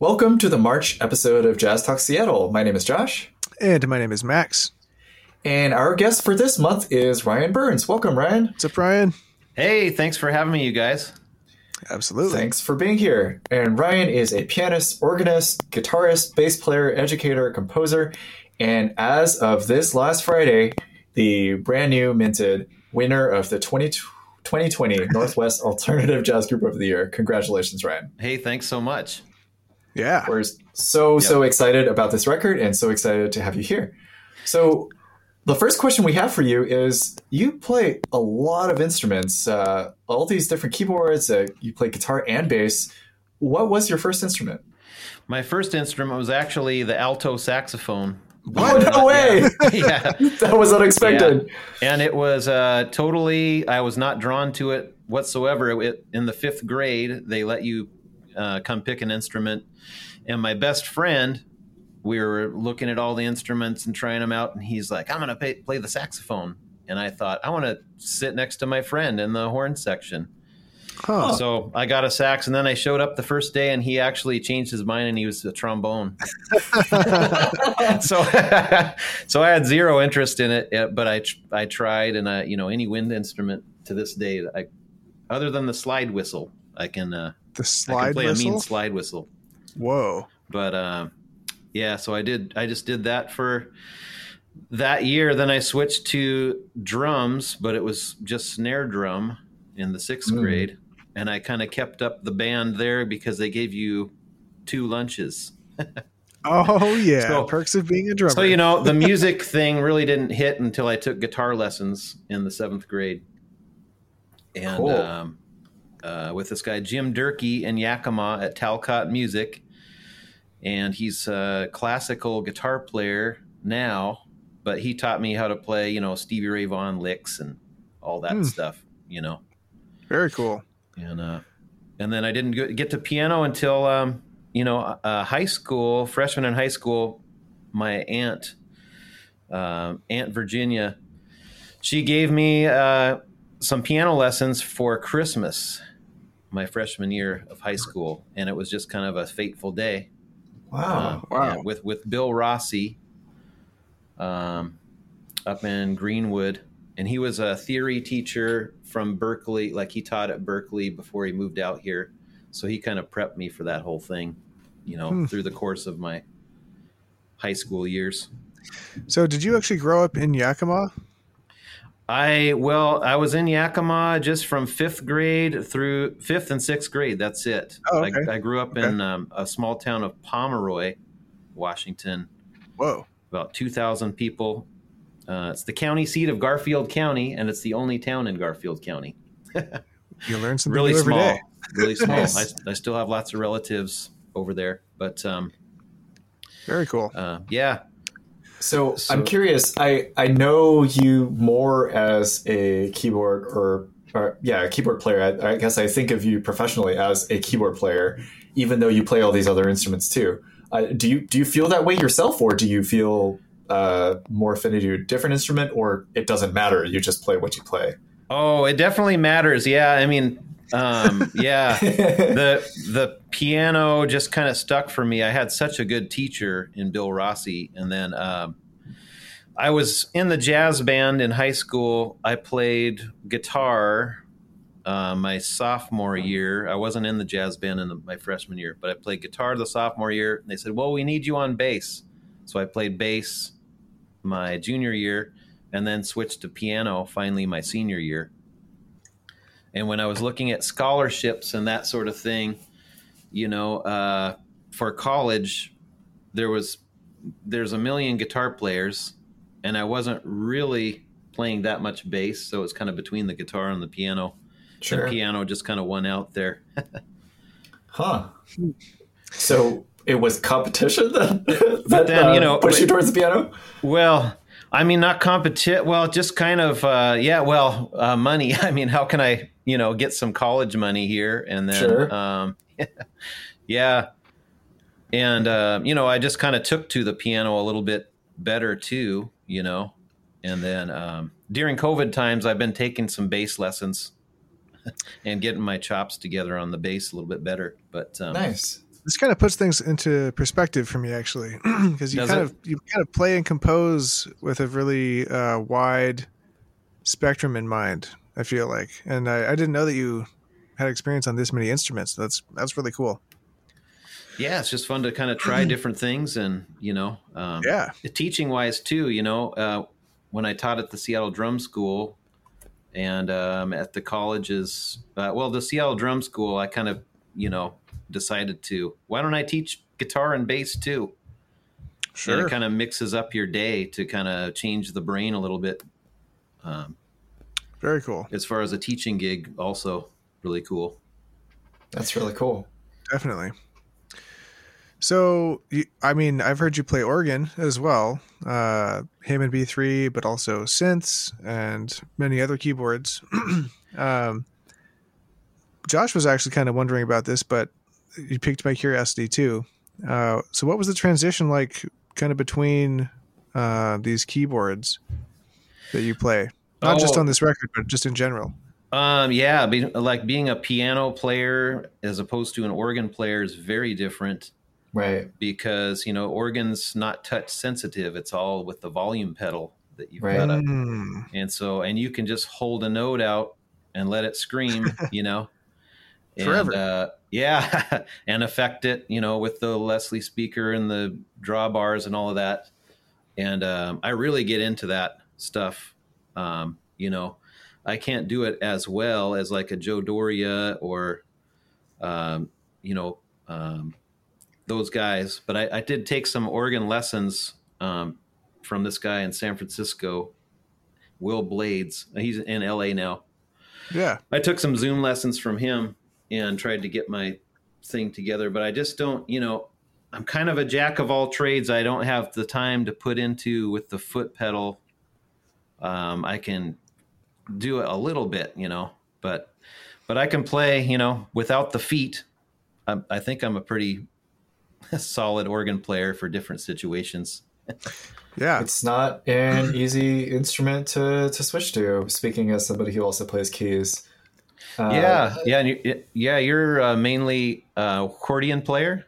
Welcome to the March episode of Jazz Talk Seattle. My name is Josh. And my name is Max. And our guest for this month is Ryan Burns. Welcome, Ryan. What's up, Ryan? Hey, thanks for having me, you guys. Absolutely. Thanks for being here. And Ryan is a pianist, organist, guitarist, bass player, educator, composer, and as of this last Friday, the brand new minted winner of the 20, 2020 Northwest Alternative Jazz Group of the Year. Congratulations, Ryan. Hey, thanks so much. Yeah. We're so, yep. so excited about this record and so excited to have you here. So, the first question we have for you is you play a lot of instruments, uh, all these different keyboards, uh, you play guitar and bass. What was your first instrument? My first instrument was actually the alto saxophone. What? Oh, no way! Yeah. yeah. that was unexpected. Yeah. And it was uh, totally, I was not drawn to it whatsoever. It, in the fifth grade, they let you uh, come pick an instrument. And my best friend, we were looking at all the instruments and trying them out, and he's like, "I'm going to play the saxophone." And I thought, I want to sit next to my friend in the horn section. Huh. So I got a sax, and then I showed up the first day, and he actually changed his mind, and he was a trombone. so, so I had zero interest in it, but I I tried, and I, you know, any wind instrument to this day, I, other than the slide whistle, I can uh, the slide I can play whistle? a mean slide whistle. Whoa! But uh, yeah, so I did. I just did that for that year. Then I switched to drums, but it was just snare drum in the sixth mm. grade, and I kind of kept up the band there because they gave you two lunches. oh yeah, so, perks of being a drummer. So you know, the music thing really didn't hit until I took guitar lessons in the seventh grade, and cool. um, uh, with this guy Jim Durkee in Yakima at Talcott Music and he's a classical guitar player now, but he taught me how to play, you know, Stevie Ray Vaughan licks and all that hmm. stuff, you know. Very cool. And uh, and then I didn't get to piano until um, you know, uh, high school, freshman in high school. My aunt, uh, Aunt Virginia, she gave me uh, some piano lessons for Christmas, my freshman year of high school, and it was just kind of a fateful day Wow! Uh, wow! with with Bill Rossi, um, up in Greenwood, and he was a theory teacher from Berklee. Like he taught at Berklee before he moved out here, so he kind of prepped me for that whole thing, you know, hmm. through the course of my high school years. So, did you actually grow up in Yakima? I well, I was in Yakima just from fifth grade through fifth and sixth grade. That's it. Oh, okay. I, I grew up okay. in um, a small town of Pomeroy, Washington. Whoa! About two thousand people. Uh, it's the county seat of Garfield County, and it's the only town in Garfield County. you learn something really small. Day. Really small. I, I, still have lots of relatives over there, but um, very cool. Uh, yeah, so, so, I'm curious. I I know you more as a keyboard or, or yeah, a keyboard player. I, I, guess I think of you professionally as a keyboard player, even though you play all these other instruments too. Uh, do you do you feel that way yourself, or do you feel uh, more affinity to a different instrument, or it doesn't matter? You just play what you play. Oh, it definitely matters. Yeah, I mean, um, yeah, the the piano just kind of stuck for me. I had such a good teacher in Bill Rossi, and then um, I was in the jazz band in high school. I played guitar uh, my sophomore year. I wasn't in the jazz band in the, my freshman year, but I played guitar the sophomore year. And they said, "Well, we need you on bass," so I played bass my junior year, and then switched to piano finally my senior year and when I was looking at scholarships and that sort of thing, you know, uh, for college, there was there's a million guitar players, and I wasn't really playing that much bass, so it's kind of between the guitar and the piano. Sure. The piano just kind of won out there. huh. So it was competition that, but then you uh, know, pushed you towards the piano. Well, I mean, not competition. Well, just kind of, uh, yeah. Well, uh, money. I mean, how can I, you know, get some college money here, and then, sure. um, yeah, and uh, you know, I just kind of took to the piano a little bit better too, you know, and then um, during COVID times, I've been taking some bass lessons and getting my chops together on the bass a little bit better. But um, nice. this kind of puts things into perspective for me actually because you Does kind it? of you kind of play and compose with a really uh, wide spectrum in mind i feel like and I, I didn't know that you had experience on this many instruments that's that's really cool Yeah, it's just fun to kind of try different things, and you know, um, yeah teaching wise too. You know, uh, when I taught at the Seattle Drum School and um, at the colleges, uh, well, the Seattle Drum School, I kind of, you know, decided to why don't I teach guitar and bass too? And sure it kind of mixes up your day to kind of change the brain a little bit. Um, very cool. As far as a teaching gig, also really cool. That's really cool. definitely. So i mean i've heard you play organ as well uh hammond b3 but also synths and many other keyboards. Um josh was actually kind of wondering about this but you piqued my curiosity too. Uh so what was the transition like kind of between uh these keyboards that you play not just Oh. on this record but just in general Um, yeah, be, like being a piano player as opposed to an organ player is very different Right. because you know organ's not touch sensitive; it's all with the volume pedal that you've Right. got up, Mm, and so and you can just hold a note out and let it scream, you know, and, Forever. Uh, yeah, and affect it, you know, with the Leslie speaker and the drawbars and all of that. And um, I really get into that stuff. Um, you know, I can't do it as well as like a Joe Doria or, um, you know, um, those guys. But I, I did take some organ lessons um, from this guy in San Francisco, Will Blades. He's in LA now. yeah I took some Zoom lessons from him and tried to get my thing together, but I just don't, you know, I'm kind of a jack of all trades. I don't have the time to put into with the foot pedal. Um, I can do it a little bit, you know, but but I can play, you know, without the feet. I, I think I'm a pretty solid organ player for different situations. yeah It's not an easy instrument to, to switch to. Speaking as somebody who also plays keys. Uh, yeah, yeah, and you, yeah. You're uh, mainly uh, accordion player.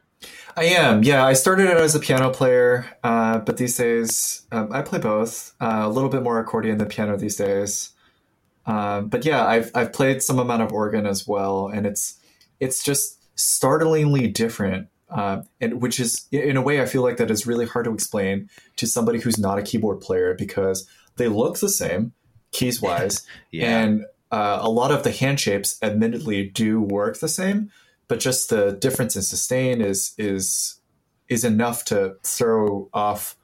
I am. Yeah, I started out as a piano player, uh, but these days um, I play both. Uh, a little bit more accordion than piano these days. Um, but yeah, I've I've played some amount of organ as well, and it's it's just startlingly different. Uh, and which is in a way I feel like that is really hard to explain to somebody who's not a keyboard player because they look the same keys wise, Yeah. and uh, a lot of the hand shapes admittedly do work the same but just the difference in sustain is is is enough to throw off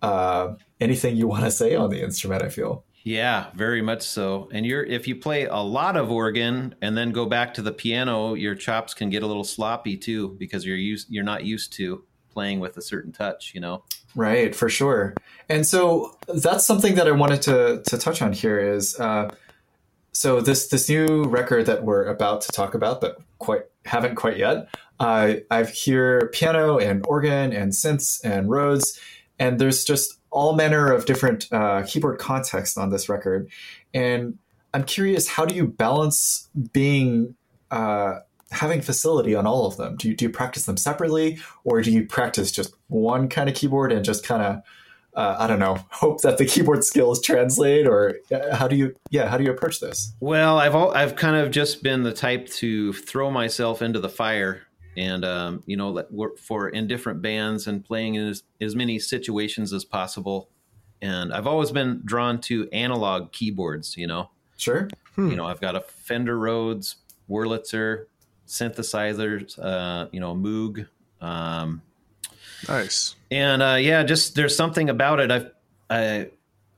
uh, anything you want to say on the instrument i feel Yeah, very much so. And you're if you play a lot of organ and then go back to the piano, your chops can get a little sloppy too because you're used you're not used to playing with a certain touch, you know. Right, for sure. And so that's something that I wanted to to touch on here is uh, so this this new record that we're about to talk about, but quite haven't quite yet. Uh, I hear piano and organ and synths and Rhodes, and there's just all manner of different uh, keyboard context on this record. And I'm curious, how do you balance being uh, having facility on all of them? Do you, do you practice them separately, or do you practice just one kind of keyboard and just kind of, uh, I don't know, hope that the keyboard skills translate, or uh, how do you, yeah, how do you approach this? Well, I've all, I've kind of just been the type to throw myself into the fire, and um, you know, work for in different bands and playing in as, as many situations as possible. And I've always been drawn to analog keyboards. You know, Sure. Hmm. you know, I've got a Fender Rhodes, Wurlitzer, synthesizers, uh, you know, Moog. Um, nice and uh, yeah, just there's something about it. I've I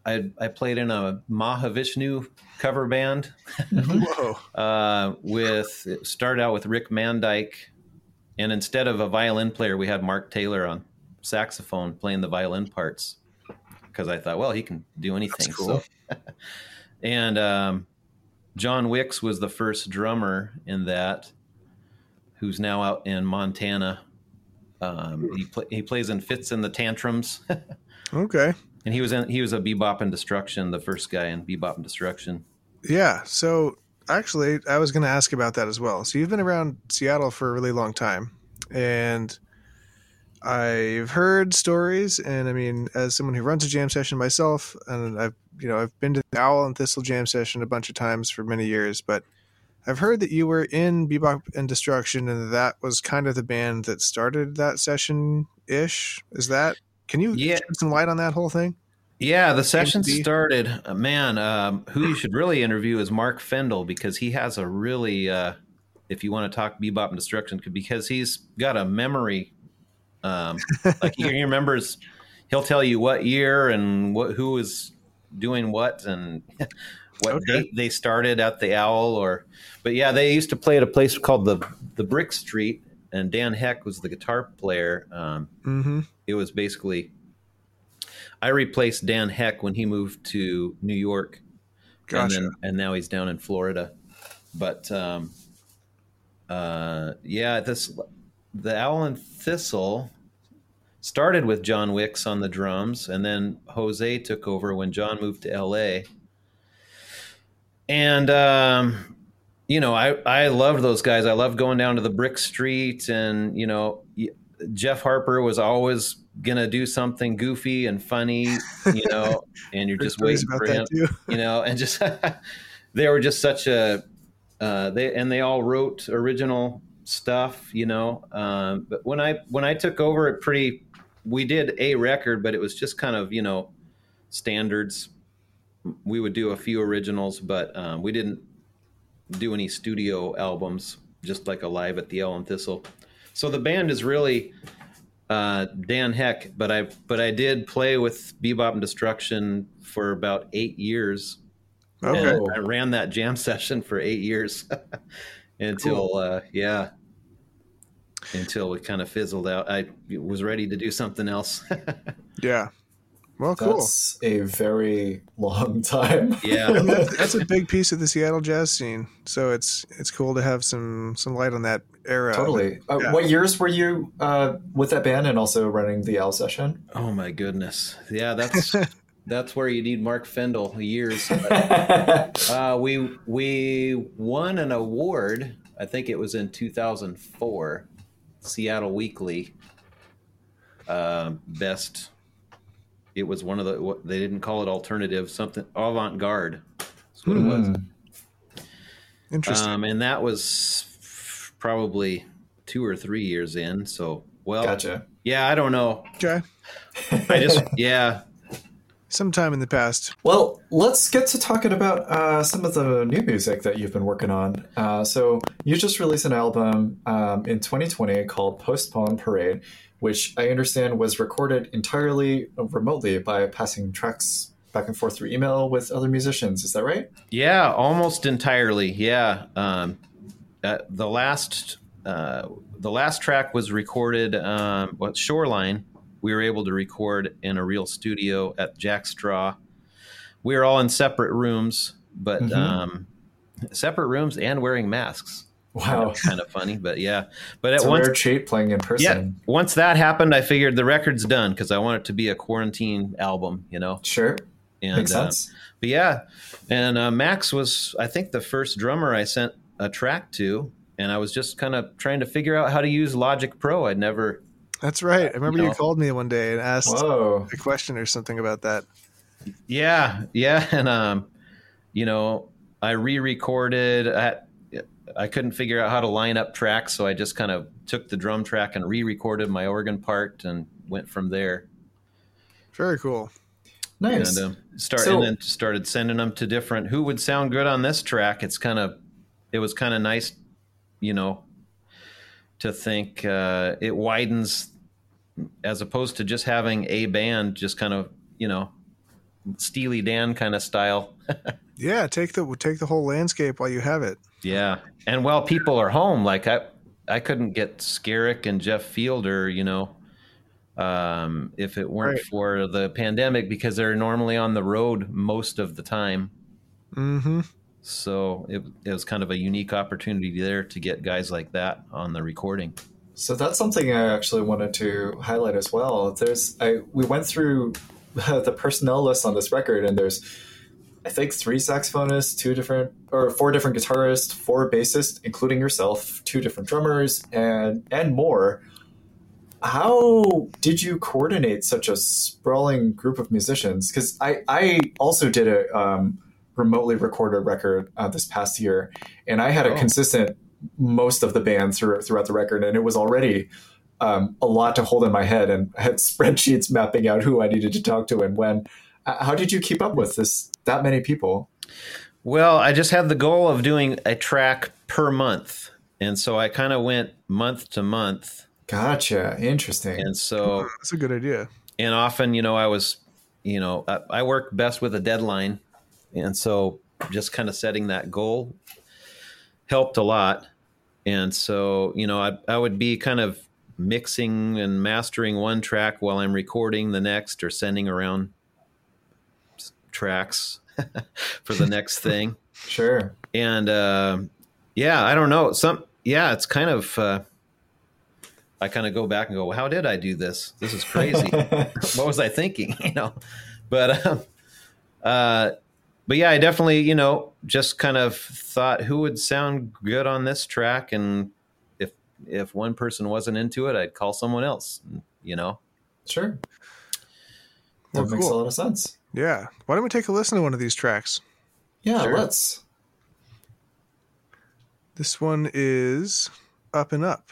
I, I played in a Mahavishnu cover band whoa uh, with it started out with Rick Mandyck, and instead of a violin player, we had Mark Taylor on saxophone playing the violin parts because I thought, well, he can do anything. cool. So, and um, John Wicks was the first drummer in that, who's now out in Montana. Um, he pl- he plays in Fitz and the Tantrums, okay and he was in he was a Bebop and Destruction, the first guy in Bebop and Destruction. Yeah. So actually, I was going to ask about that as well. So you've been around Seattle for a really long time, and I've heard stories, and I mean, as someone who runs a jam session myself, and I've you know I've been to the Owl and Thistle jam session a bunch of times for many years, but I've heard that you were in Bebop and Destruction, and that was kind of the band that started that session ish. Is that? Can you yeah. shed some light on that whole thing? Yeah, the session started. Uh, man, um, who you should really interview is Mark Fendel because he has a really, uh, if you want to talk bebop and destruction, because he's got a memory. Um, like he remembers, he'll tell you what year and what who was doing what and what okay. date they started at the Owl. Or, but yeah, they used to play at a place called the the Brick Street, and Dan Heck was the guitar player. Um, mm-hmm. It was basically I replaced Dan Heck when he moved to New York, gotcha. and then and now he's down in Florida. But um, uh, yeah, this the Owl and Thistle started with John Wicks on the drums, and then Jose took over when John moved to L.A. And um, you know, I I loved those guys. I loved going down to the Brick Street, and you know, Jeff Harper was always gonna do something goofy and funny, you know, and you're just waiting for him, you know, and just they were just such a uh, they and they all wrote original stuff, you know. Um, but when I when I took over, it pretty we did a record, but it was just kind of you know standards. We would do a few originals, but um, we didn't do any studio albums, just like a live at the and Thistle. So the band is really uh, Dan Heck, but I but I did play with Bebop and Destruction for about eight years. Okay. I ran that jam session for eight years until cool. uh, yeah, until it kind of fizzled out. I was ready to do something else. yeah. Well, cool. That's a very long time. Yeah, that's, that's, a big piece of the Seattle jazz scene. So it's it's cool to have some some light on that era. Totally. Uh, yeah. What years were you uh, with that band and also running the Owl session? Oh my goodness. Yeah, that's that's where you need Mark Fendel years. uh, we we won an award. I think it was in 2004, Seattle Weekly. Uh, best. It was one of the. What, they didn't call it alternative. Something avant garde. That's what mm. it was. Hmm. Interesting. Um, and that was probably two or three years in. So, well, gotcha. Yeah, I don't know. Okay. I just, yeah. Sometime in the past. Well, let's get to talking about uh, some of the new music that you've been working on. Uh, so, you just released an album um, in 2020 called Postpone Parade, which I understand was recorded entirely remotely by passing tracks back and forth through email with other musicians. Is that right? Yeah, almost entirely. Yeah. Um, uh, the last uh, the last track was recorded um, what Shoreline. We were able to record in a real studio at Jack Straw. We were all in separate rooms, but mm-hmm. um, separate rooms and wearing masks. Wow, kind of funny, but yeah. But it's at once, rare treat playing in person. Yeah, once that happened, I figured the record's done because I want it to be a quarantine album. You know, sure, and, makes uh, sense. But yeah, and uh, Max was, I think, the first drummer I sent a track to, and I was just kind of trying to figure out how to use Logic Pro. I'd never. That's right. I remember you, know, you called me one day and asked whoa. a question or something about that. Yeah, yeah, and um, you know, I re-recorded. I, I couldn't figure out how to line up tracks, so I just kind of took the drum track and re-recorded my organ part and went from there. Very cool. Nice. And, um, start so, and then started sending them to different. Who would sound good on this track? It's kind of it was kind of nice, you know, to think uh, it widens as opposed to just having a band, just kind of you know, Steely Dan kind of style. yeah, take the take the whole landscape while you have it. Yeah, and while people are home, like I, I couldn't get Skerik and Jeff Fielder, you know, um, if it weren't right. for the pandemic because they're normally on the road most of the time. Mm-hmm. So it, it was kind of a unique opportunity there to get guys like that on the recording. So that's something I actually wanted to highlight as well. There's I we went through the personnel list on this record, and there's I think three saxophonists, two different or four different guitarists, four bassists, including yourself, two different drummers, and and more. How did you coordinate such a sprawling group of musicians? Because I I also did a um, remotely recorded record uh, this past year, and I had a oh. consistent most of the band through, throughout the record, and it was already um, a lot to hold in my head, and I had spreadsheets mapping out who I needed to talk to and when. Uh, how did you keep up with this that many people? Well, I just had the goal of doing a track per month, and so I kind of went month to month. Gotcha. Interesting. And so that's a good idea. And often, you know, I was, you know, I, I work best with a deadline, and so just kind of setting that goal helped a lot. And so, you know, I, I would be kind of mixing and mastering one track while I'm recording the next or sending around tracks for the next thing. Sure. And uh, yeah, I don't know. Some yeah, it's kind of uh, I kind of go back and go, well, how did I do this? This is crazy. what was I thinking? You know, but um, uh, but yeah, I definitely you know just kind of thought who would sound good on this track, and if if one person wasn't into it, I'd call someone else. You know. Sure. That well, makes cool. a lot of sense. Yeah. Why don't we take a listen to one of these tracks? Yeah, sure. let's. This one is Up and Up.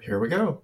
Here we go.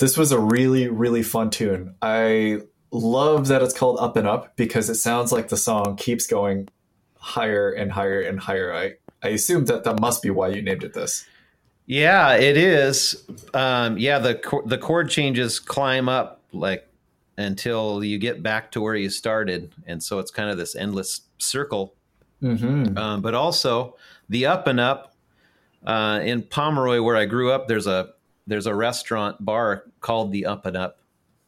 This was a really, really fun tune. I love that it's called Up and Up because it sounds like the song keeps going higher and higher and higher. I, I assume that that must be why you named it this. Yeah, it is. Um, yeah, the the chord changes climb up like until you get back to where you started, and so it's kind of this endless circle. Mm-hmm. Um, but also the up and up uh, in Pomeroy, where I grew up, there's a there's a restaurant bar called the Up and Up.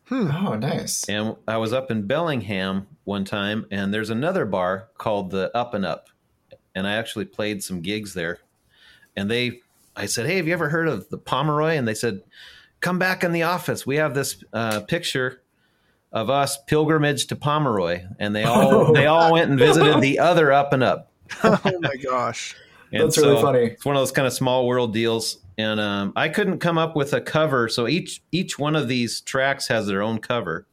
Hmm. Oh, nice. And I was up in Bellingham one time, and there's another bar called the Up and Up, and I actually played some gigs there. And they, I said, "Hey, have you ever heard of the Pomeroy?" And they said, "Come back in the office. We have this uh, picture of us pilgrimage to Pomeroy," and they all oh. they all went and visited the other Up and Up. oh my gosh! And That's so really funny. It's one of those kind of small world deals, and um, I couldn't come up with a cover. So each each one of these tracks has their own cover,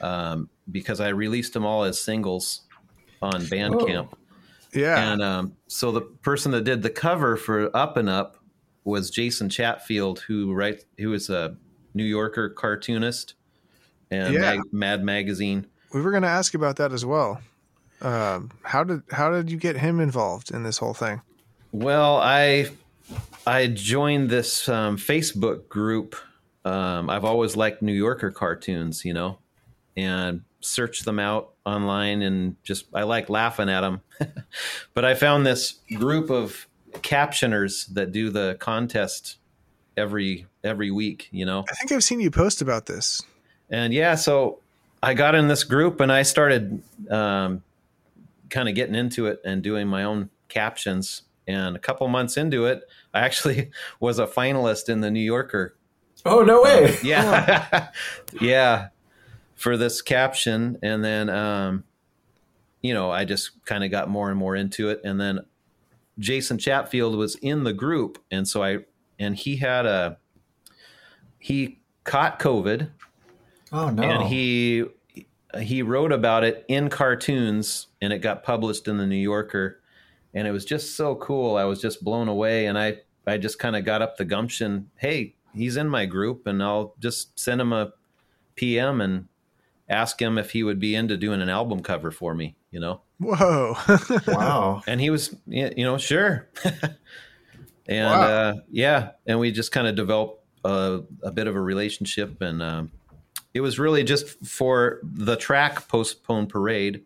um, because I released them all as singles on Bandcamp. Oh. Yeah, and um, so the person that did the cover for Up and Up was Jason Chatfield, who writes who is a New Yorker cartoonist and yeah. Mag- Mad Magazine. We were going to ask about that as well. Um, how did how did you get him involved in this whole thing? Well, I I joined this um, Facebook group. Um, I've always liked New Yorker cartoons, you know, and searched them out online and just I like laughing at them. but I found this group of captioners that do the contest every every week, you know. I think I've seen you post about this. And yeah, so I got in this group and I started um, kind of getting into it and doing my own captions. And a couple months into it, I actually was a finalist in the New Yorker. Oh no way! yeah, yeah, for this caption, and then um, you know I just kind of got more and more into it, and then Jason Chatfield was in the group, and so I and he had a he caught COVID. Oh no! And he he wrote about it in cartoons and it got published in the New Yorker and it was just so cool. I was just blown away and I I just kind of got up the gumption, hey, he's in my group and I'll just send him a PM and ask him if he would be into doing an album cover for me, you know. Whoa. wow. And he was you know, sure. and wow. uh, yeah, and we just kind of developed a, a, bit of a relationship and um, it was really just for the track postponed parade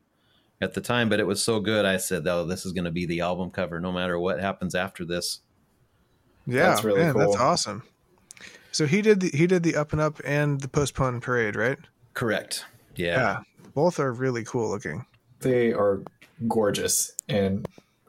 at the time but it was so good i said oh this is going to be the album cover no matter what happens after this yeah that's really man, cool. that's awesome so he did the he did the up and up and the postpone parade right correct yeah, yeah both are really cool looking they are gorgeous and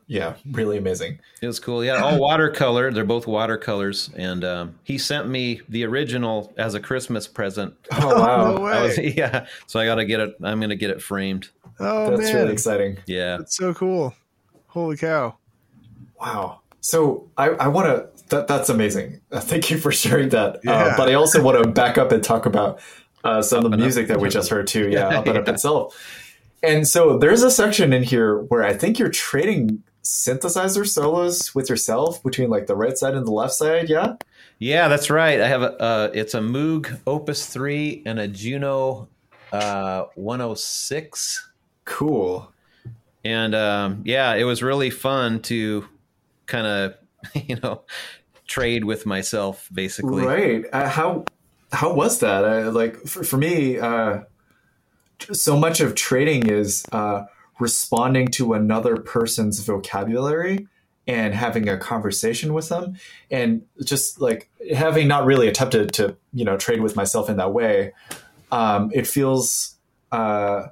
yeah, really amazing. It was cool. Yeah, all watercolor. They're both watercolors, and um, he sent me the original as a Christmas present. Oh wow! no was, yeah, so I got to get it. I'm going to get it framed. Oh that's man. really exciting. Yeah, that's so cool. Holy cow! Wow. So I, I want to. That, that's amazing. Uh, thank you for sharing that. Uh, yeah. Uh, but I also want to back up and talk about uh, some of the music that we just heard too. Yeah, up and up itself. And so there's a section in here where I think you're trading synthesizer solos with yourself between like the right side and the left side. Yeah. Yeah, that's right. I have a uh, it's a Moog Opus three and a Juno uh, 106. Cool. And um, yeah, it was really fun to kind of you know trade with myself basically. Right. Uh, how how was that? Uh, like for, for me, uh, so much of trading is uh, responding to another person's vocabulary and having a conversation with them and just like having not really attempted to you know trade with myself in that way um, it feels uh,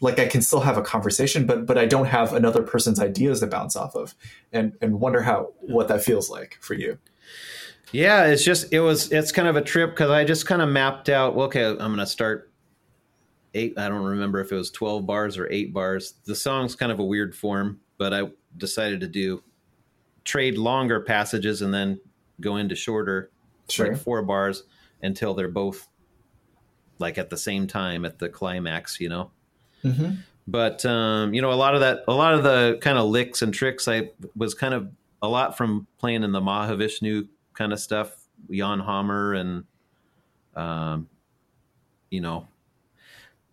like i can still have a conversation but but i don't have another person's ideas to bounce off of and and wonder how what that feels like for you. Yeah it's just it was it's kind of a trip because i just kind of mapped out well, okay i'm going to start eight i don't remember if it was 12 bars or eight bars. The song's kind of a weird form but i decided to do trade longer passages and then go into shorter sure. like four bars until they're both like at the same time at the climax you know mm-hmm. but um, you know a lot of that a lot of the kind of licks and tricks i was kind of a lot from playing in the mahavishnu kind of stuff jan hammer and um, you know,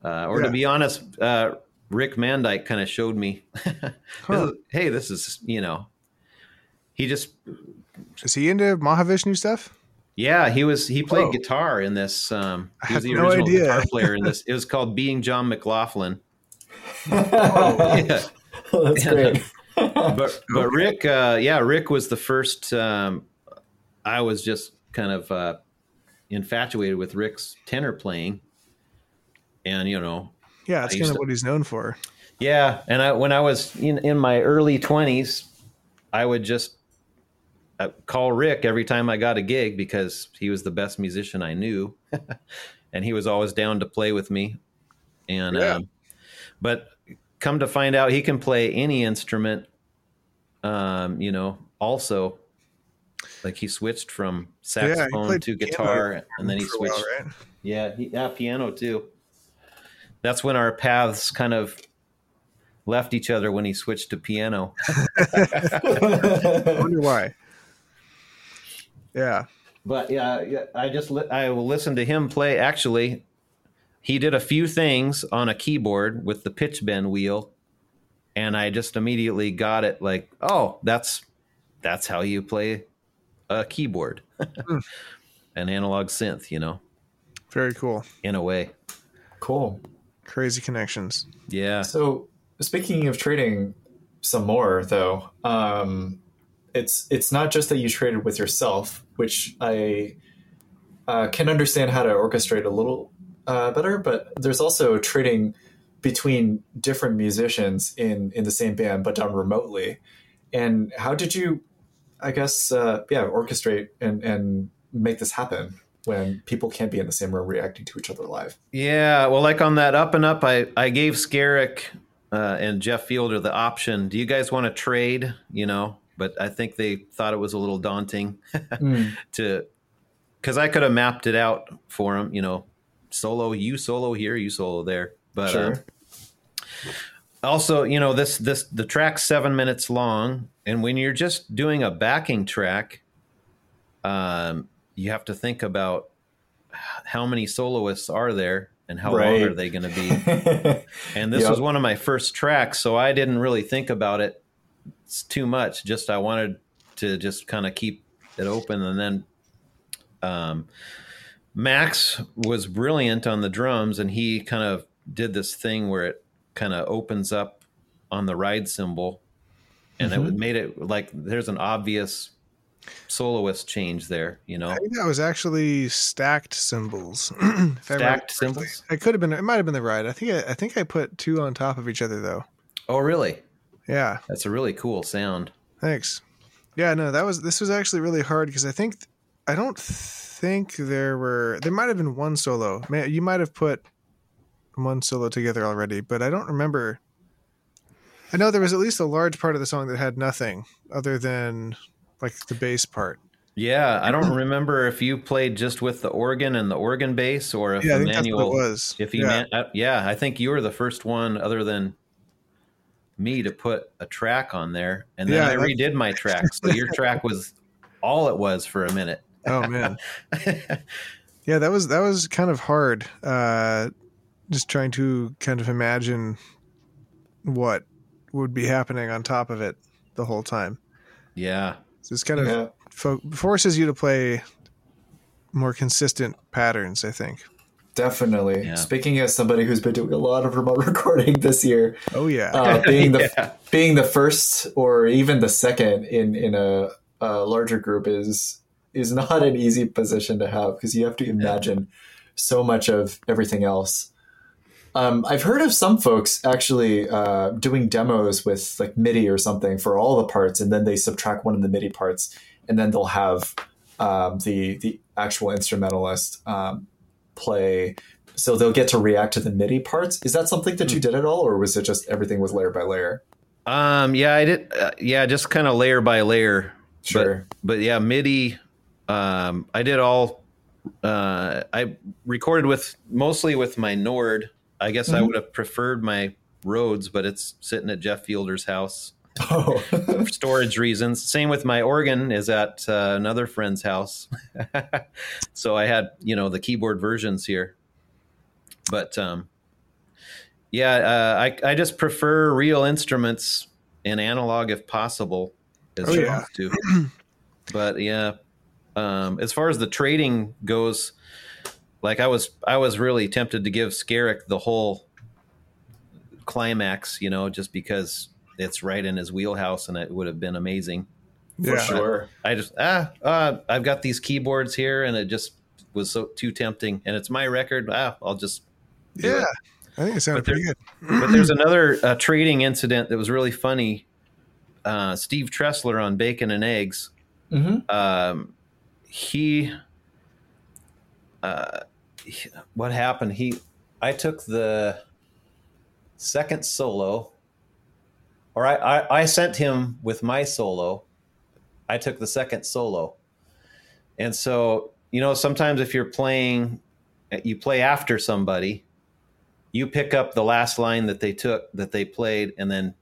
uh, or yeah. to be honest, uh, Rick Mandyck kind of showed me, huh. hey, this is you know, he just is he into Mahavishnu stuff? Yeah, he was. He played Whoa. guitar in this. Um, he was the original no guitar player in this. It was called "Being John McLaughlin." oh, yeah. That's great. but but Rick, uh, yeah, Rick was the first. Um, I was just kind of uh, infatuated with Rick's tenor playing, and you know, yeah, that's kind of to, what he's known for. Yeah, and I when I was in in my early twenties, I would just call Rick every time I got a gig because he was the best musician I knew, and he was always down to play with me. And yeah. um, but come to find out, he can play any instrument. Um, you know, also like he switched from saxophone yeah, to guitar, and then he switched. While, right? Yeah, he, yeah, piano too. That's when our paths kind of left each other when he switched to piano. I wonder why. Yeah. But yeah, I just li- I will listen to him play. Actually, he did a few things on a keyboard with the pitch bend wheel, and I just immediately got it. Like, oh, that's that's how you play a keyboard, hmm. an analog synth. You know. Very cool. In a way. Cool. Crazy connections. Yeah. So speaking of trading some more, though, um, it's it's not just that you traded with yourself, which I uh, can understand how to orchestrate a little uh, better, but there's also trading between different musicians in in the same band but done remotely. And how did you, I guess, uh, yeah, orchestrate and and make this happen? when people can't be in the same room reacting to each other live. Yeah, well, like on that up and up, I I gave Skerik uh, and Jeff Fielder the option. Do you guys want to trade? You know, but I think they thought it was a little daunting mm. to because I could have mapped it out for them. You know, solo, you solo here, you solo there. But sure. uh, also, you know, this this the track's seven minutes long, and when you're just doing a backing track, um, you have to think about how many soloists are there and how right. long are they going to be. and this yep. was one of my first tracks, so I didn't really think about it too much. Just I wanted to just kind of keep it open, and then um, Max was brilliant on the drums, and he kind of did this thing where it kind of opens up on the ride cymbal, and mm-hmm. it made it like there's an obvious soloist change there. You know, I think that was actually stacked cymbals. stacked cymbals. It could have been. It might have been the ride. I think. I, I think I put two on top of each other though. Oh, really? Yeah. That's a really cool sound. Thanks. Yeah, no, that was this was actually really hard because I think I don't think there were there might have been one solo. Man, you might have put one solo together already, but I don't remember. I know there was at least a large part of the song that had nothing other than like the bass part. Yeah, I don't remember if you played just with the organ and the organ bass, or if yeah, Emmanuel was. If he, yeah. Man, uh, yeah, I think you were the first one, other than me to put a track on there, and then yeah, I redid my track. So your track was all it was for a minute. oh man, yeah, that was that was kind of hard. Uh, just trying to kind of imagine what would be happening on top of it the whole time. Yeah, so it's kind of yeah. fo- forces you to play more consistent patterns. I think. Definitely. Yeah. Speaking as somebody who's been doing a lot of remote recording this year. Oh yeah. Uh, being the yeah. being the first or even the second in in a, a, larger group is is not an easy position to have because you have to imagine yeah. so much of everything else. Um, I've heard of some folks actually uh, doing demos with like MIDI or something for all the parts, and then they subtract one of the MIDI parts, and then they'll have um, the the actual instrumentalist um, play so they'll get to react to the MIDI parts. Is that something that you did at all, or was it just everything was layer by layer? Um, yeah, I did. Uh, yeah, just kind of layer by layer. Sure. But, but yeah, MIDI. Um, I did all. Uh, I recorded with mostly with my Nord. I guess mm-hmm. I would have preferred my Rhodes, but it's sitting at Jeff Fielder's house. Oh, for storage reasons. Same with my organ is at uh, another friend's house, so I had you know the keyboard versions here. But um, yeah, uh, I I just prefer real instruments and analog if possible. As Oh, yeah. to. but yeah, um, as far as the trading goes, like I was I was really tempted to give Skerik the whole climax, you know, just because it's right in his wheelhouse and it would have been amazing. for Yeah. sure. I just ah, uh, I've got these keyboards here, and it just was so too tempting. And it's my record. Ah, I'll just. Yeah. it. I think it sounded But there- pretty good. But there's another uh, trading incident that was really funny. Uh, Steve Treseler on Bacon and Eggs. hmm Um, he, uh, he- what happened? He, I took the second solo, or I, I, I sent him with my solo. I took the second solo, and so you know sometimes if you're playing, you play after somebody, you pick up the last line that they took that they played, and then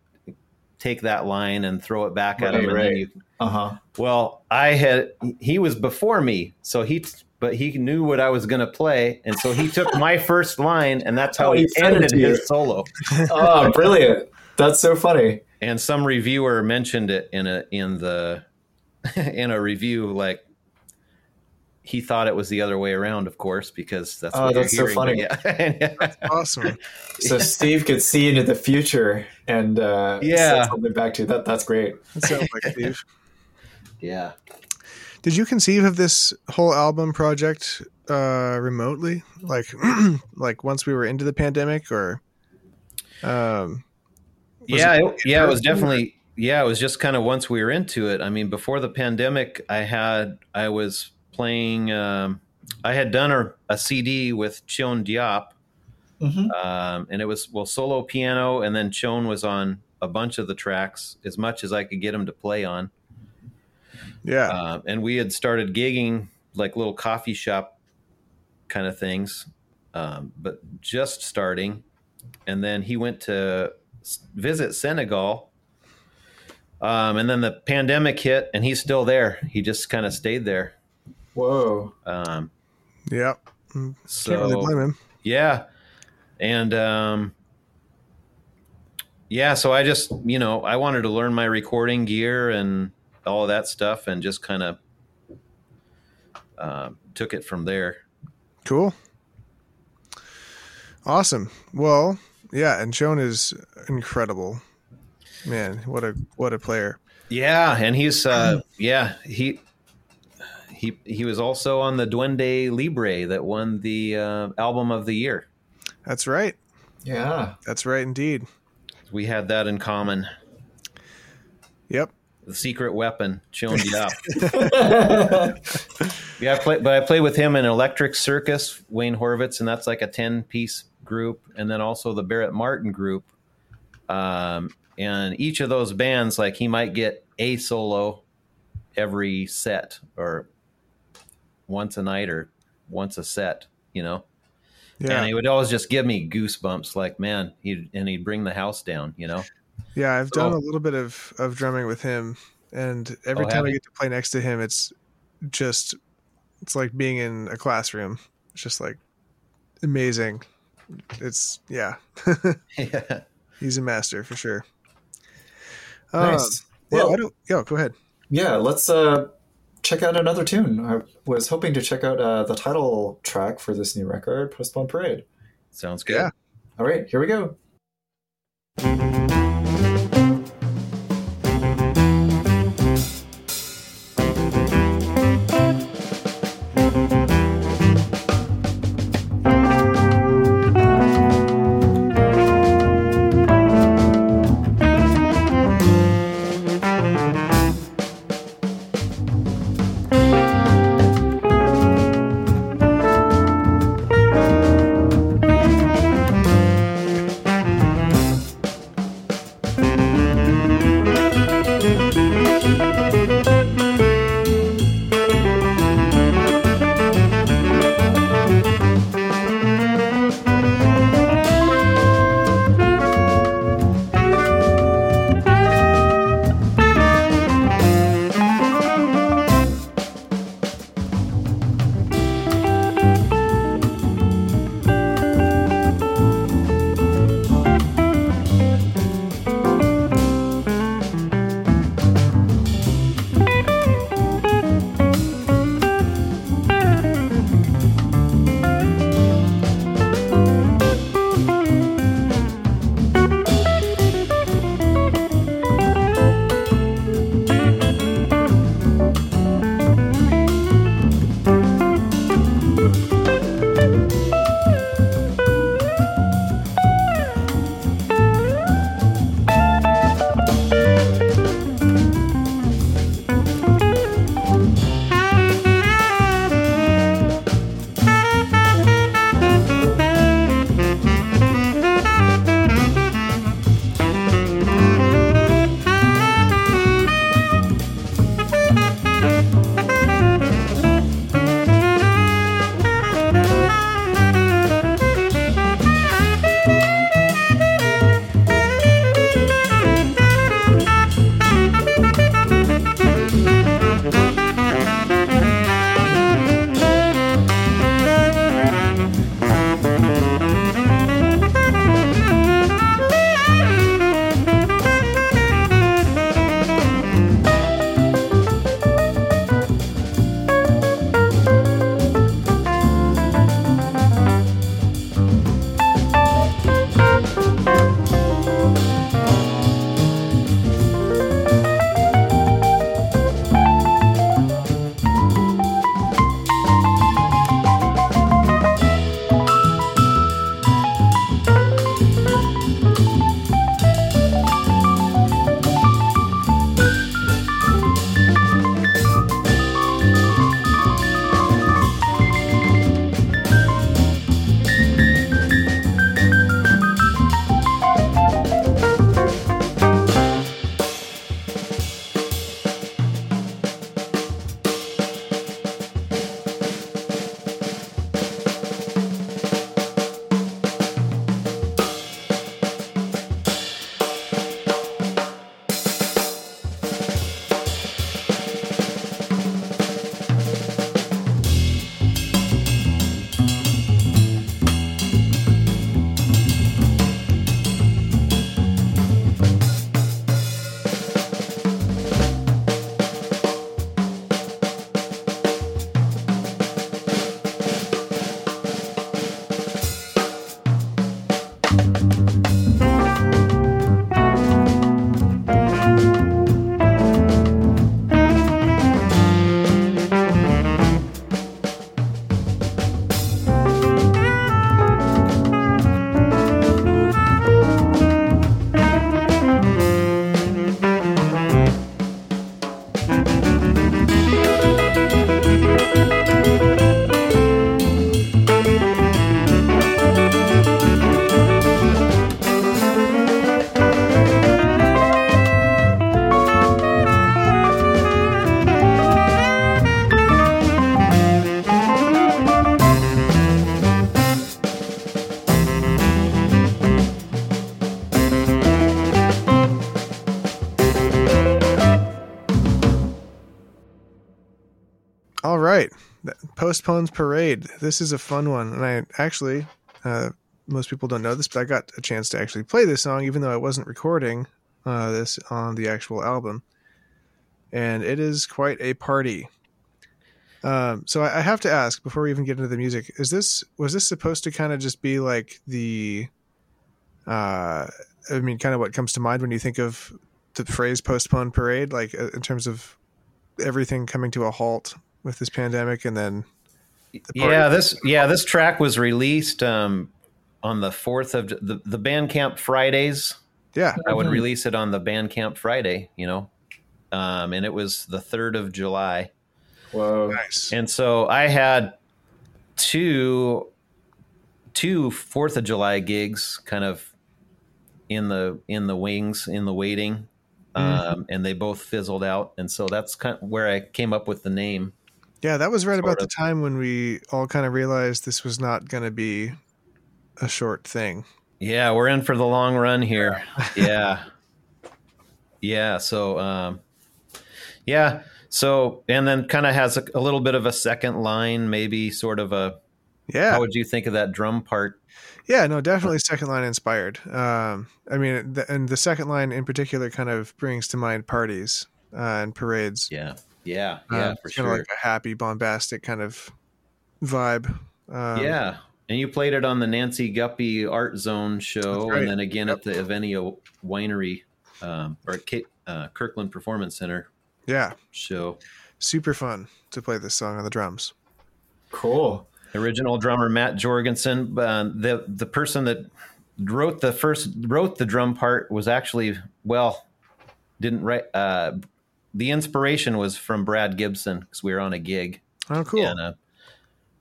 take that line and throw it back at Right, them, and right. then you Uh huh. well, I had he was before me, so he but he knew what I was going to play, and so he took my first line, and that's how Oh, he ended his solo. Oh, brilliant! That's so funny. And some reviewer mentioned it in a in the in a review, like he thought it was the other way around, of course, because that's Oh, what that's so funny. Yeah. Awesome. So Steve could see into the future and uh, Yeah. send something back to you. That. That's great. That sounds like Steve. yeah. Did you conceive of this whole album project uh, remotely, like like once we were into the pandemic, or um, Was yeah, it- it, yeah, it was definitely yeah, it was just kind of once we were into it. I mean, before the pandemic, I had I was playing. Um, I had done a, a CD with Thione Diop, hmm um, and it was well solo piano, and then Thione was on a bunch of the tracks as much as I could get him to play on. yeah, Uh, and we had started gigging like little coffee shop kind of things, um, but just starting. And then he went to s- visit Senegal. Um, and then the pandemic hit, and he's still there. He just kind of stayed there. Whoa. Um, yeah. Can't really blame him. yeah, and um, yeah, so I just you know I wanted to learn my recording gear and all of that stuff, and just kind of uh, took it from there. Cool. Awesome. Well, yeah, and Thione is incredible. Man, what a what a player. Yeah, and he's uh, yeah he he he was also on the Duende Libre that won the uh, album of the year. That's right. Yeah. That's right indeed. We had that in common. Yep. The secret weapon, Thione Diop. Yeah, I play, but I play with him in Electric Circus, Wayne Horvitz, and that's like a ten-piece group, and then also the Barrett Martin group. Um, and each of those bands, like he might get a solo every set, or once a night, or once a set, you know. Yeah. And he would always just give me goosebumps, like man, he'd, and he'd bring the house down, you know. Yeah, I've done a little bit of, of drumming with him and every Oh, time I get to play next to him it's just it's like being in a classroom. It's just like amazing. It's yeah. yeah. He's a master for sure. Um, nice. yeah, Well, why don't, yo, go ahead. yeah. Let's uh, check out another tune. I was hoping to check out uh, the title track for this new record, Postpone Parade. Sounds good. Yeah. All right, here we go. Postpones Parade. This is a fun one. And I actually, uh, most people don't know this, but I got a chance to actually play this song, even though I wasn't recording uh, this on the actual album. And it is quite a party. Um, so I, I have to ask before we even get into the music: Is this was this supposed to kind of just be like the, uh, I mean, kind of what comes to mind when you think of the phrase "postpone parade," like uh, in terms of everything coming to a halt with this pandemic, and then yeah, this yeah this track was released um, on the fourth of the the Bandcamp Fridays. Yeah, I would mm-hmm. release it on the Bandcamp Friday, you know, um, and it was the third of July. Whoa, nice! And so I had two two Fourth of July gigs, kind of in the in the wings, in the waiting, mm-hmm. um, and they both fizzled out. And so that's kind of where I came up with the name. Yeah, that was right about of. the time when we all kind of realized this was not going to be a short thing. Yeah, we're in for the long run here. yeah. Yeah. So, um, yeah. So, and then kind of has a, a, little bit of a second line, maybe sort of a. Yeah. How would you think of that drum part? Yeah, no, definitely second line inspired. Um, I mean, the, and the second line in particular kind of brings to mind parties uh, and parades. Yeah. Yeah. Yeah. Uh, for sure. Kind of like a happy, bombastic kind of vibe. Um, yeah. And you played it on the Nancy Guppy Art Zone show, right. and then again yep. at the Avenio Winery um, or at uh, Kirkland Performance Center yeah. Show. Super fun to play this song on the drums. Cool. Original drummer Matt Jorgensen. Uh, the the person that wrote the first wrote the drum part was actually well didn't write. Uh, the inspiration was from Brad Gibson because we were on a gig. Oh, cool. And uh,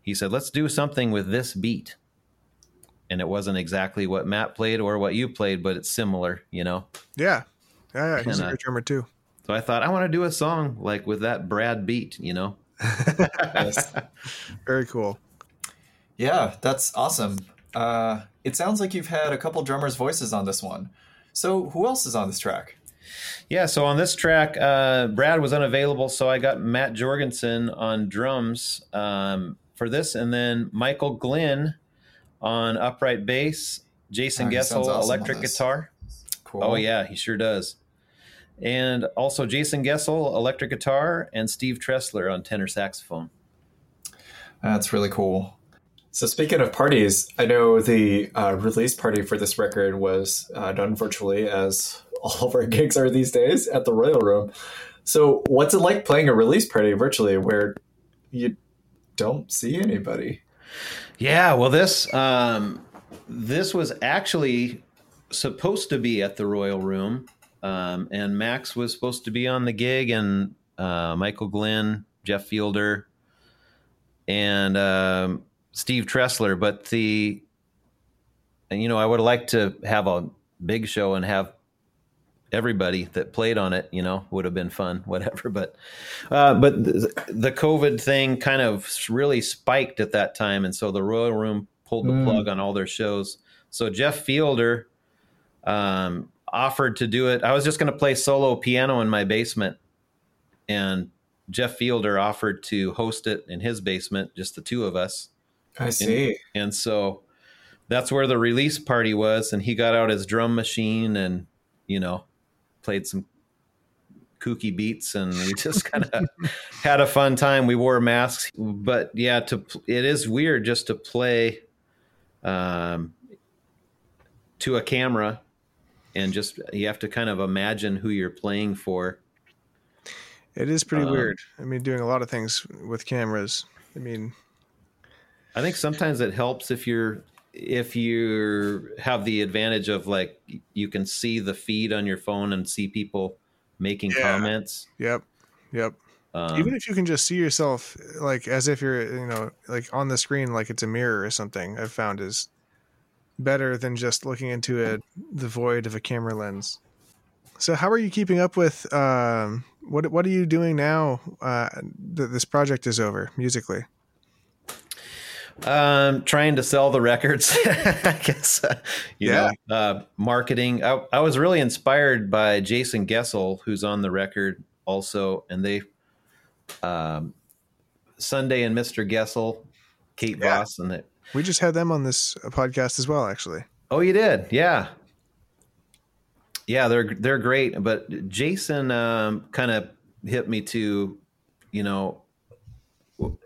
he said, "Let's do something with this beat." And it wasn't exactly what Matt played or what you played, but it's similar, you know. Yeah, yeah, yeah. He's and, a uh, great drummer too. So I thought I want to do a song like with that Brad beat, you know. Very cool. Yeah, that's awesome. Uh, it sounds like you've had a couple drummers' voices on this one. So who else is on this track? Yeah, so on this track, uh, Brad was unavailable, so I got Matt Jorgensen on drums um, for this, and then Michael Glynn on upright bass, Jason oh, Goessl awesome electric guitar. Cool. Oh yeah, he sure does and also Jason Goessl, electric guitar, and Steve Treseler on tenor saxophone. That's really cool. So, speaking of parties, I know the uh, release party for this record was uh, done virtually, as all of our gigs are these days at the Royal Room. So, what's it like playing a release party virtually where you don't see anybody? Yeah, well, this um, this was actually supposed to be at the Royal Room, um, and Max was supposed to be on the gig, and uh, Michael Glynn, Jeff Fielder, and um, Steve Treseler. But the, and, you know, I would like to have a big show and have everybody that played on it, you know, would have been fun, whatever. But, uh, but the, the, COVID thing kind of really spiked at that time, and so the Royal Room pulled the mm. plug on all their shows. So Jeff Fielder um, offered to do it. I was just going to play solo piano in my basement, and Jeff Fielder offered to host it in his basement, just the two of us. I see. And, and so that's where the release party was, and he got out his drum machine and you know played some kooky beats and we just kind of had a fun time we wore masks but yeah to it is weird just to play um, to a camera and just you have to kind of imagine who you're playing for. It is pretty um, weird. I mean, doing a lot of things with cameras. I mean, I think sometimes it helps if you're if you have the advantage of like you can see the feed on your phone and see people making yeah. comments. Yep. Yep. Um, Even if you can just see yourself like as if you're you know like on the screen like it's a mirror or something, I've found is better than just looking into a, the void of a camera lens. So, how are you keeping up with um, what? What are you doing now uh, that this project is over musically? Um, trying to sell the records, I guess. Uh, yeah. Know, uh, marketing. I, I, was really inspired by Jason Goessl, who's on the record also, and they um, Sunday and Mr. Goessl, Kate Yeah. Voss, and it. We just had them on this uh, podcast as well, actually. Oh, you did, yeah, yeah. They're they're great, but Jason um, kind of hit me to, you know,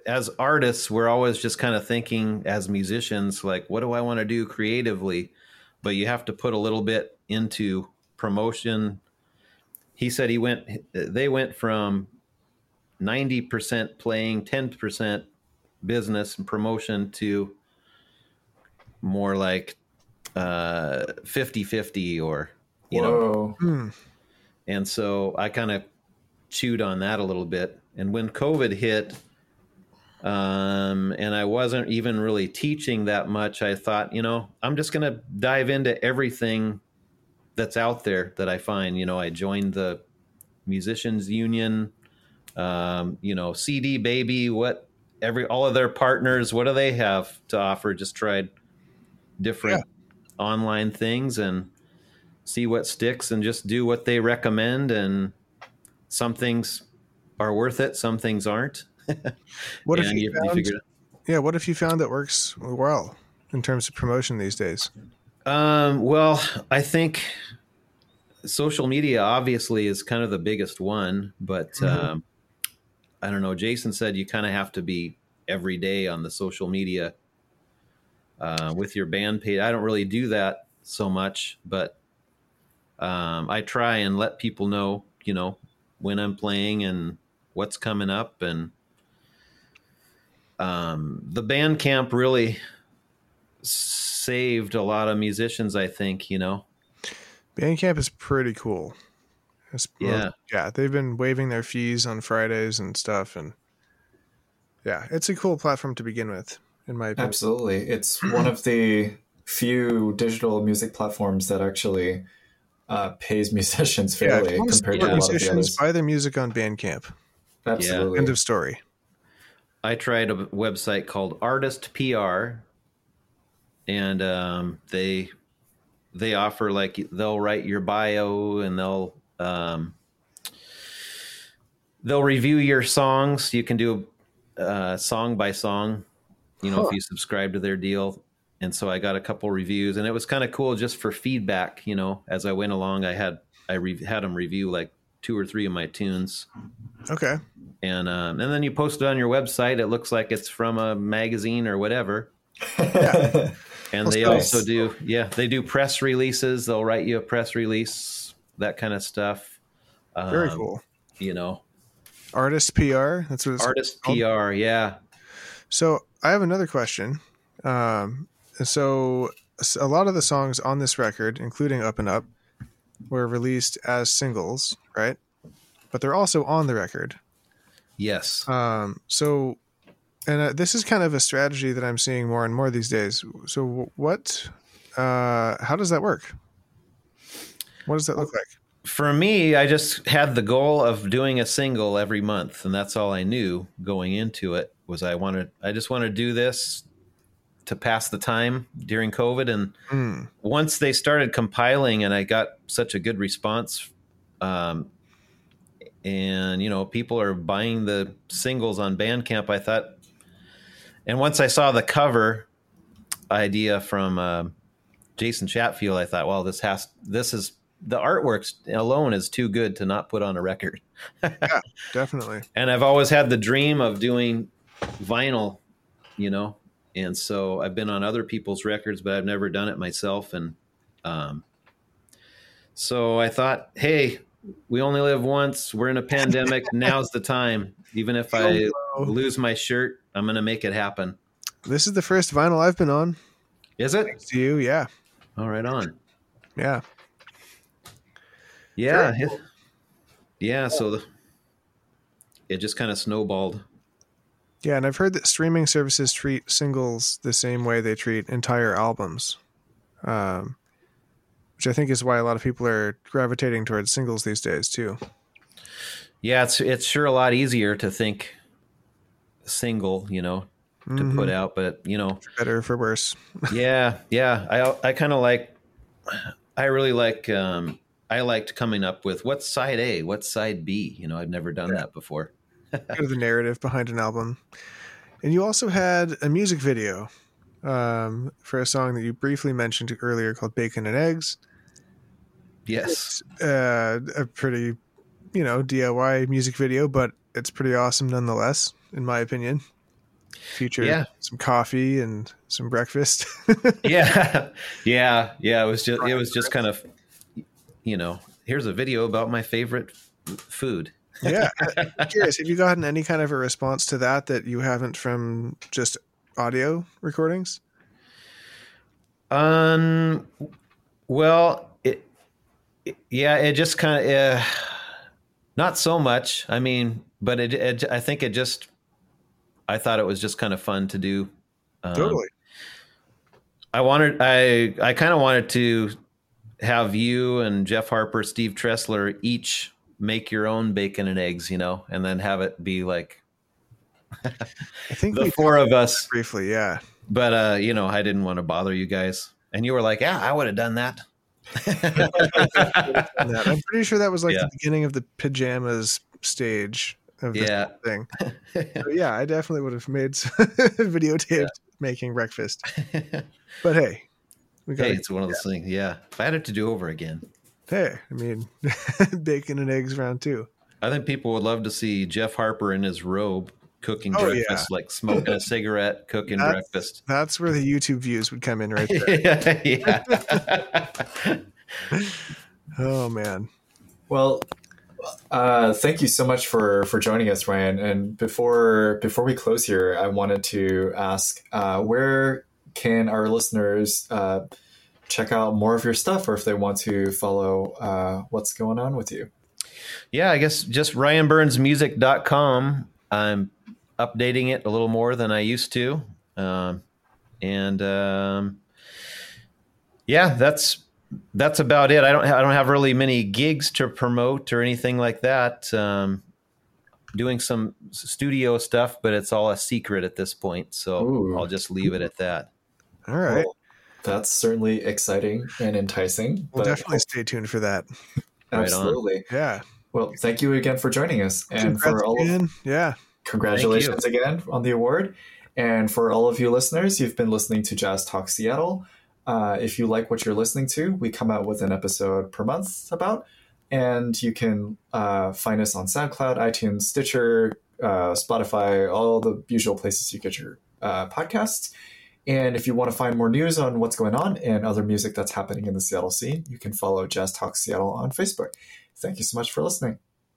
as artists, we're always just kind of thinking as musicians, like, what do I want to do creatively? But you have to put a little bit into promotion. He said he went, they went from 90% playing, 10% business and promotion to more like uh 50 50 or you know Whoa. Hmm. and so I kind of chewed on that a little bit. And when COVID hit, um, and I wasn't even really teaching that much, I thought, you know, I'm just going to dive into everything that's out there that I find. You know, I joined the Musicians Union, um, you know, CD Baby, what every all of their partners, what do they have to offer? Just tried different online things and see what sticks and just do what they recommend and some things are worth it some things aren't What if you, found, it yeah, what if you found that works well in terms of promotion these days? um, well i think social media obviously is kind of the biggest one but Mhm. um, i don't know jason said you kind of have to be every day on the social media uh, with your band page i don't really do that so much but um, i try and let people know you know when i'm playing and what's coming up and um, the Bandcamp really saved a lot of musicians i think you know Bandcamp is pretty cool. It's, Yeah. yeah, they've been waiving their fees on Fridays and stuff, and yeah, it's a cool platform to begin with, in my opinion. Absolutely. It's one of the few digital music platforms that actually uh, pays musicians fairly if you to compared to a lot of the musicians, others. buy their music on Bandcamp. Absolutely. End of story. I tried a website called Artist PR, and um, they they offer like they'll write your bio and they'll um, they'll review your songs. You can do uh, song by song, you know, Huh. if you subscribe to their deal. And so I got a couple reviews, and it was kind of cool just for feedback. You know, as I went along, I had I re- had them review like two or three of my tunes Okay. And um, and then you post it on your website. It looks like it's from a magazine or whatever. And That's they nice. also do, yeah, they do press releases. They'll write you a press release, that kind of stuff. Very Um, cool. You know, Artist PR. That's what it's artist called? PR, yeah. So I have another question. Um, so a lot of the songs on this record, including Up and Up, were released as singles, right? But they're also on the record. Yes. Um, so, and uh, this is kind of a strategy that I'm seeing more and more these days. So, what? Uh, how does that work? What does that look like? For me, I just had the goal of doing a single every month, and that's all I knew going into it. Was I wanted, I just want to do this to pass the time during COVID, and Hmm. once they started compiling and I got such a good response, um, and you know people are buying the singles on Bandcamp, I thought, and once I saw the cover idea from uh, Jason Chatfield, I thought, well, this has this is the artwork alone is too good to not put on a record. Definitely. and I've always had the dream of doing vinyl, you know, and so I've been on other people's records, but I've never done it myself. And um, so I thought, hey, we only live once. We're in a pandemic. Now's the time. Even if I lose my shirt, I'm going to make it happen. This is the first vinyl I've been on. Is it? To you, yeah, All right, on. yeah. Yeah. Yeah. So the, it just kind of snowballed. Yeah, and I've heard that streaming services treat singles the same way they treat entire albums, um, which I think is why a lot of people are gravitating towards singles these days too. Yeah, it's it's sure a lot easier to think single, you know, to Mhm. put out, but you know, for Better for worse. yeah, yeah. I I kind of like, I really like, um, I liked coming up with what's side A, what's side B. You know, I've never done that before. kind of the narrative behind an album. And you also had a music video um, for a song that you briefly mentioned earlier called Bacon and Eggs. Yes. Uh, a pretty, you know, DIY music video, but it's pretty awesome nonetheless, in my opinion. Featured Yeah. some coffee and some breakfast. yeah. Yeah. Yeah. It was just it was just kind of you know, here's a video about my favorite food. yeah. I'm curious, have you gotten any kind of a response to that that you haven't from just audio recordings? Um well, it, it- yeah, it just kind of uh, not so much. I mean, but it, it I think it just I thought it was just kind of fun to do. Um, Totally. I wanted I I kind of wanted to have you and Jeff Harper, Steve Tressler each make your own bacon and eggs, you know, and then have it be like I think the four of us. briefly, yeah. But uh, you know, I didn't want to bother you guys. And you were like, "Yeah, I would have done that." I'm pretty sure that was like Yeah. the beginning of the pajamas stage of this Yeah. thing. So, yeah, I definitely would have made videotaped making breakfast. But hey, we got hey, it's one of those things. Yeah, if I had it to do over again, hey, I mean, bacon and eggs round two. I think people would love to see Jeff Harper in his robe cooking Oh, breakfast, like smoking a cigarette, cooking That's- breakfast. That's where the YouTube views would come in right there. yeah. oh man, Well, uh, thank you so much for for joining us, Ryan. And before before we close here, I wanted to ask uh, where can our listeners uh, check out more of your stuff, or if they want to follow uh, what's going on with you. Yeah, I guess just ryanburnsmusic.com. I'm updating it a little more than I used to. Um, and um, yeah, that's that's about it. I don't ha- I don't have really many gigs to promote or anything like that. Um, doing some studio stuff, but it's all a secret at this point. So Ooh. I'll just leave it at that. all right. Well, that's certainly exciting and enticing. We'll but definitely stay tuned for that. Right absolutely. Yeah, Well, thank you again for joining us, and Congrats for all of yeah, Congratulations again on the award. And for all of you listeners, you've been listening to Jazz Talk Seattle. Uh, if you like what you're listening to, we come out with an episode per month about, and you can uh, find us on SoundCloud, iTunes, Stitcher, uh, Spotify, all the usual places you get your uh, podcasts. And if you want to find more news on what's going on and other music that's happening in the Seattle scene, you can follow Jazz Talk Seattle on Facebook. Thank you so much for listening.